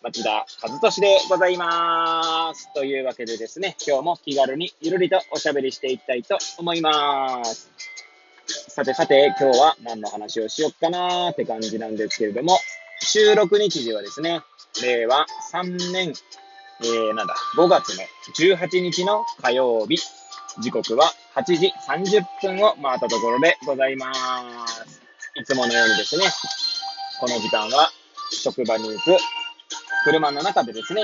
町田和俊でございます。というわけでですね、今日も気軽にゆるりとおしゃべりしていきたいと思います。さてさて、今日は何の話をしよっかなーって感じなんですけれども、収録日時はですね、令和3年、えー、なんだ、5月の18日の火曜日、時刻は8時30分を回ったところでございます。いつものようにですね、この時間は職場に行く車の中でですね、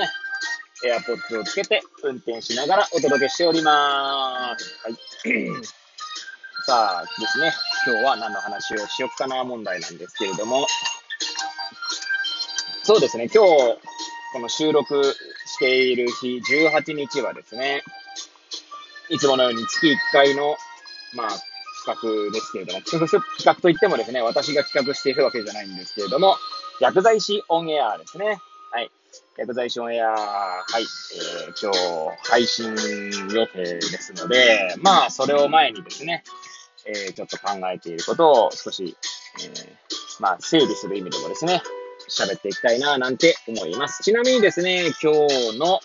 エアポッツをつけて運転しながらお届けしております。はい。さあですね、今日は何の話をしよっかな問題なんですけれども、そうですね、今日、この収録している日、18日はですね、いつものように月1回の、まあ、企画ですけれども、企画といってもですね、私が企画しているわけじゃないんですけれども、薬剤師オンエアですね。はい。薬剤師オンエア、はい。えー、今日、配信予定ですので、まあ、それを前にですね、えー、ちょっと考えていることを少し、えー、まあ、整理する意味でもですね、喋っていきたいな、なんて思います。ちなみにですね、今日の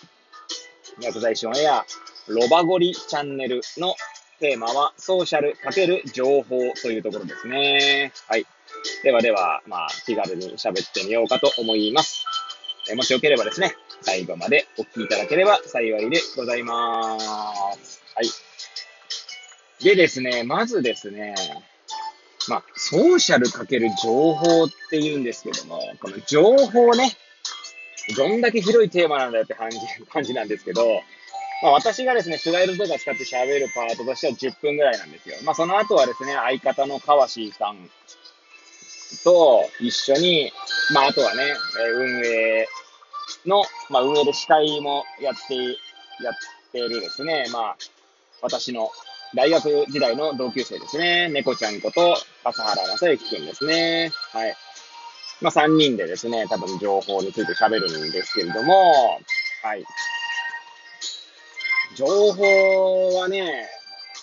薬剤師オンエア、ロバゴリチャンネルのテーマは、ソーシャル×情報というところですね。はい。ではでは、まあ、気軽に喋ってみようかと思います。えもしよければですね、最後までお聞きいただければ幸いでございます。はい。でですね、まずですね、まあ、ソーシャルかける情報って言うんですけども、この情報ね、どんだけ広いテーマなんだよって感じ、感じなんですけど、まあ、私がですね、スライドとか使って喋るパートとしては10分ぐらいなんですよ。まあ、その後はですね、相方の川椎さんと一緒に、まあ、あとはね、運営の、まあ、運営で司会もやって、やってるですね、まあ、私の大学時代の同級生ですね、猫ちゃんこと笠原正幸くんですね。はい。まあ、3人でですね、多分情報について喋るんですけれども、はい。情報はね、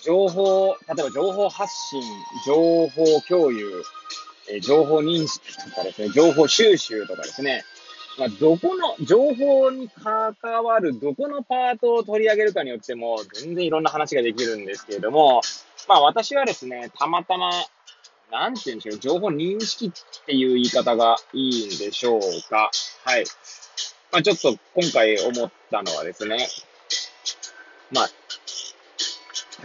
情報、例えば情報発信、情報共有、え情報認識とかですね、情報収集とかですね、まあ、どこの、情報に関わるどこのパートを取り上げるかによっても、全然いろんな話ができるんですけれども、まあ私はですね、たまたま、なんて言うんでしょう、情報認識っていう言い方がいいんでしょうか。はい。まあちょっと今回思ったのはですね、まあ、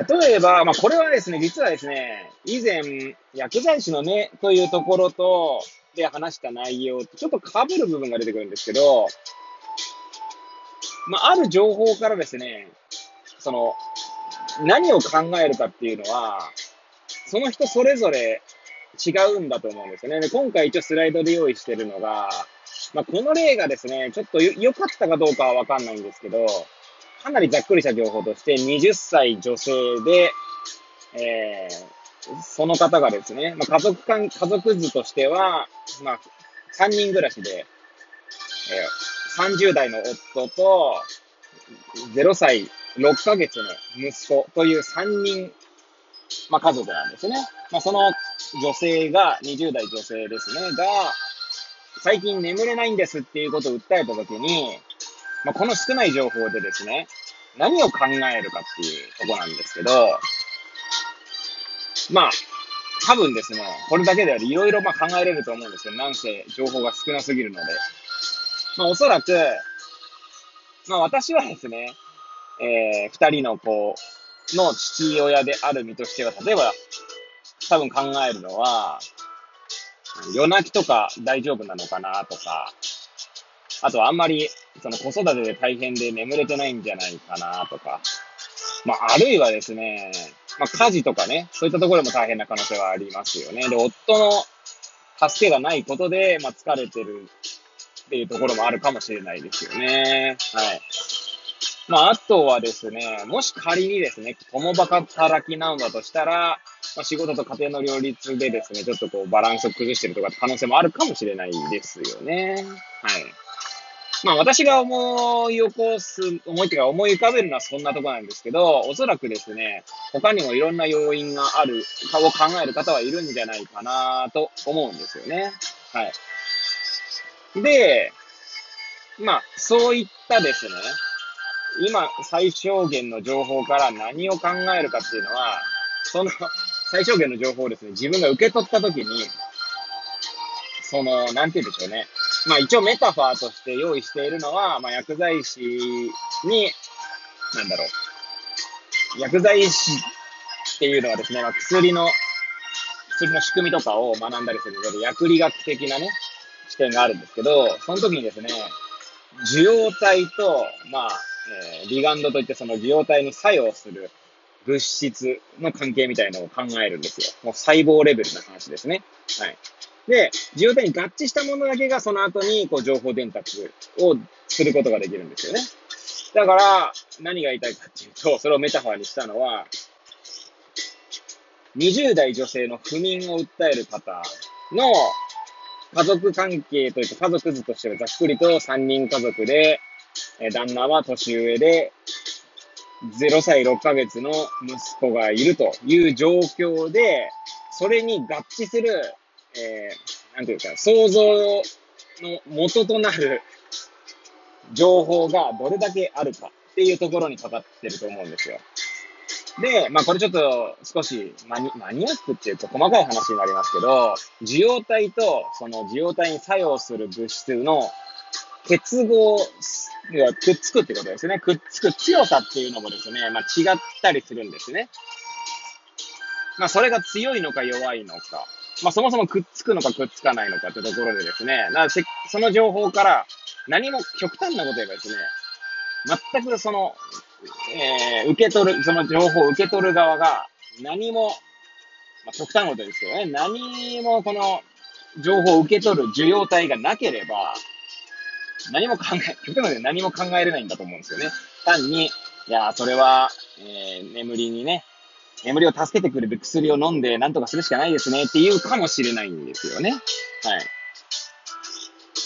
例えば、まあ、これはですね、実はですね、以前、薬剤師の目というところと、で話した内容とちょっと被る部分が出てくるんですけど、まあ、ある情報からですね、その、何を考えるかっていうのは、その人それぞれ違うんだと思うんですよね。で今回一応スライドで用意してるのが、まあ、この例がですね、ちょっと良かったかどうかはわかんないんですけど、かなりざっくりした情報として、20歳女性で、えー、その方がですね、まあ、家族間、家族図としては、まあ、3人暮らしで、えー、30代の夫と、0歳6ヶ月の息子という3人、まあ、家族なんですね。まあ、その女性が、20代女性ですね、が、最近眠れないんですっていうことを訴えたときに、まあ、この少ない情報でですね、何を考えるかっていうとこなんですけど、まあ、多分ですね、これだけではいろいろま考えれると思うんですよ。なんせ情報が少なすぎるので。まあ、おそらく、まあ私はですね、えー、二人の子の父親である身としては、例えば、多分考えるのは、夜泣きとか大丈夫なのかなとか、あとはあんまり、その子育てで大変で眠れてないんじゃないかなとか、まあ、あるいはですね、まあ、家事とかね、そういったところでも大変な可能性はありますよね。で、夫の助けがないことで、まあ、疲れてるっていうところもあるかもしれないですよね。はい。まあ、あとはですね、もし仮にですね、共働きなのだとしたら、まあ、仕事と家庭の両立でですね、ちょっとこうバランスを崩してるとか可能性もあるかもしれないですよね。はい。まあ私が思い起こす、思いっていうか思い浮かべるのはそんなとこなんですけど、おそらくですね、他にもいろんな要因がある、を考える方はいるんじゃないかなと思うんですよね。はい。で、まあそういったですね、今最小限の情報から何を考えるかっていうのは、その最小限の情報をですね、自分が受け取ったときに、その、なんて言うんでしょうね。まあ一応メタファーとして用意しているのは、まあ薬剤師に、なんだろう。薬剤師っていうのはですね、まあ薬の、薬の仕組みとかを学んだりするので、薬理学的なね、視点があるんですけど、その時にですね、受容体と、まあ、えー、リガンドといってその受容体に作用する物質の関係みたいなのを考えるんですよ。もう細胞レベルの話ですね。はい。で、受容体に合致したものだけがその後にこう情報伝達をすることができるんですよね。だから、何が言いたいかっていうと、それをメタファーにしたのは、20代女性の不眠を訴える方の家族関係というか家族図としてはざっくりと3人家族で、旦那は年上で、0歳6ヶ月の息子がいるという状況で、それに合致するえー、なんていうか、想像の元となる情報がどれだけあるかっていうところにかかってると思うんですよ。で、まあこれちょっと少しマニマニアックっていうと細かい話になりますけど、受容体とその受容体に作用する物質の結合がくっつくってことですね。くっつく強さっていうのもですね、まあ違ったりするんですね。まあそれが強いのか弱いのか。まあ、そもそもくっつくのかくっつかないのかってところでですね、なその情報から何も極端なこと言えばですね、全くその、えー、受け取る、その情報を受け取る側が何も、まあ、極端なことですけどね、何もこの情報を受け取る受容体がなければ、何も考え、極端なことで何も考えれないんだと思うんですよね。単に、いや、それは、えー、眠りにね、眠りを助けてくれる薬を飲んで何とかするしかないですねっていうかもしれないんですよね。はい。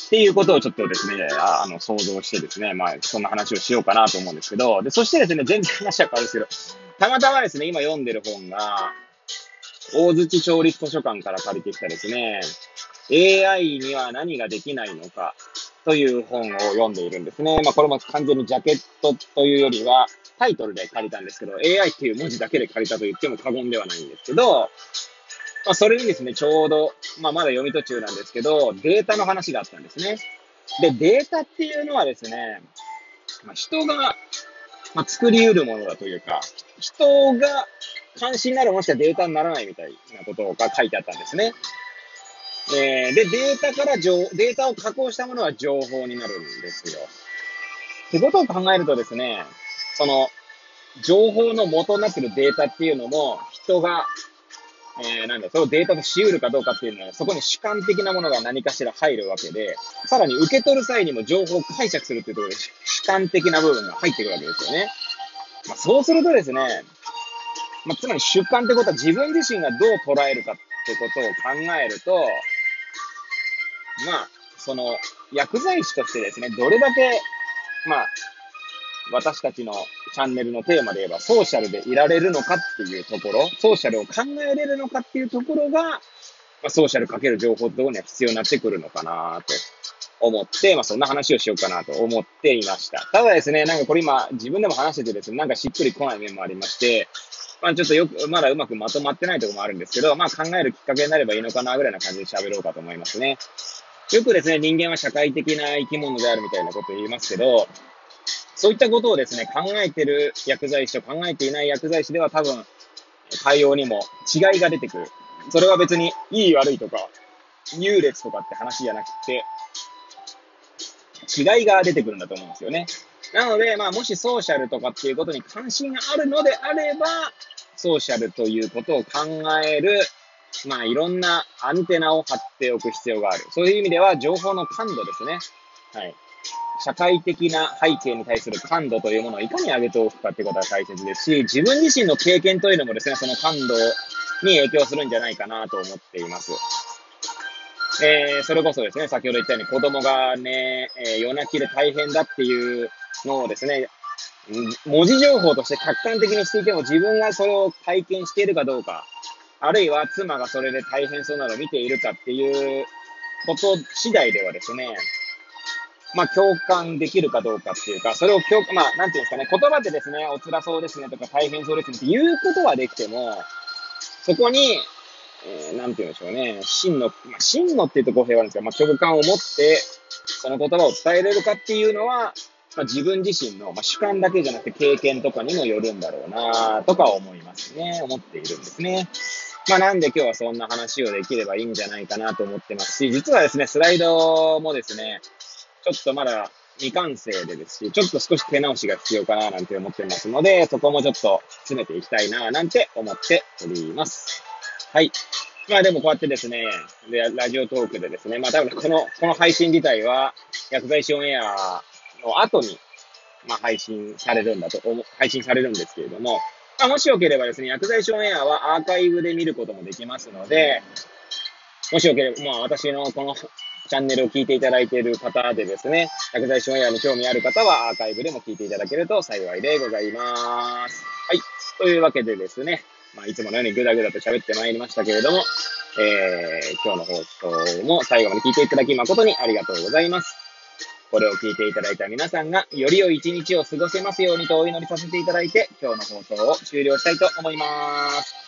っていうことをちょっとですね、あの、想像してですね、まあ、そんな話をしようかなと思うんですけど、で、そしてですね、全然話は変わるんですけど、たまたまですね、今読んでる本が、大槌町立図書館から借りてきたですね、AI には何ができないのかという本を読んでいるんですね。まあ、これも完全にジャケットというよりは、タイトルで借りたんですけど、AI っていう文字だけで借りたと言っても過言ではないんですけど、まあ、それにですね、ちょうど、まあ、まだ読み途中なんですけど、データの話があったんですね。で、データっていうのはですね、まあ、人が、まあ、作り得るものだというか、人が関心になるもしかデータにならないみたいなことが書いてあったんですね。えー、で、データから情、データを加工したものは情報になるんですよ。ってことを考えるとですね、その、情報の元になってるデータっていうのも、人が、えー、なんだ、そのデータとし得るかどうかっていうのは、そこに主観的なものが何かしら入るわけで、さらに受け取る際にも情報を解釈するっていうところで、主観的な部分が入ってくるわけですよね。まあ、そうするとですね、まあ、つまり主観ってことは自分自身がどう捉えるかってことを考えると、まあ、その、薬剤師としてですね、どれだけ、まあ、私たちのチャンネルのテーマで言えば、ソーシャルでいられるのかっていうところ、ソーシャルを考えれるのかっていうところが、まあ、ソーシャルかける情報ってところには必要になってくるのかなと思って、まあ、そんな話をしようかなと思っていました。ただですね、なんかこれ今、自分でも話しててですね、なんかしっくりこない面もありまして、まあちょっとよく、まだうまくまとまってないところもあるんですけど、まあ考えるきっかけになればいいのかなぐらいな感じで喋ろうかと思いますね。よくですね、人間は社会的な生き物であるみたいなことを言いますけど、そういったことをですね、考えてる薬剤師と考えていない薬剤師では多分、対応にも違いが出てくる。それは別にいい悪いとか、優劣とかって話じゃなくて、違いが出てくるんだと思うんですよね。なので、まあ、もしソーシャルとかっていうことに関心があるのであれば、ソーシャルということを考える、まあ、いろんなアンテナを張っておく必要がある。そういう意味では、情報の感度ですね。はい。社会的な背景に対する感度というものをいかに上げておくかってことが大切ですし、自分自身の経験というのもですね、その感度に影響するんじゃないかなと思っています。えー、それこそですね、先ほど言ったように子供がね、えー、夜泣きで大変だっていうのをですね、文字情報として客観的にしていても自分がそれを体験しているかどうか、あるいは妻がそれで大変そうなのを見ているかっていうこと次第ではですね、まあ、共感できるかどうかっていうか、それを共、まあ、なんていうんですかね、言葉でですね、お辛そうですねとか大変そうですねって言うことはできても、そこに、えー、なんて言うんでしょうね、真の、まあ、真のって言うと語弊はあるんですけど、まあ、共感を持って、その言葉を伝えれるかっていうのは、まあ、自分自身の、まあ、主観だけじゃなくて経験とかにもよるんだろうなとか思いますね。思っているんですね。まあなんで今日はそんな話をできればいいんじゃないかなと思ってますし、実はですね、スライドもですね、ちょっとまだ未完成でですし、ちょっと少し手直しが必要かななんて思ってますので、そこもちょっと詰めていきたいななんて思っております。はい。まあでもこうやってですね、でラジオトークでですね、まあ多分この、この配信自体は、薬剤師オンエアの後に、まあ配信されるんだと、配信されるんですけれども、まあもしよければですね、薬剤師オンエアはアーカイブで見ることもできますので、もしよければ、まあ私のこのチャンネルを聞いていただいている方でですね、薬剤師オンエアに興味ある方はアーカイブでも聞いていただけると幸いでございます。はい。というわけでですね、まあ、いつものようにぐだぐだと喋ってまいりましたけれども、えー、今日の放送も最後まで聞いていただき誠にありがとうございます。これを聞いていただいた皆さんが、より良い一日を過ごせますようにとお祈りさせていただいて、今日の放送を終了したいと思います。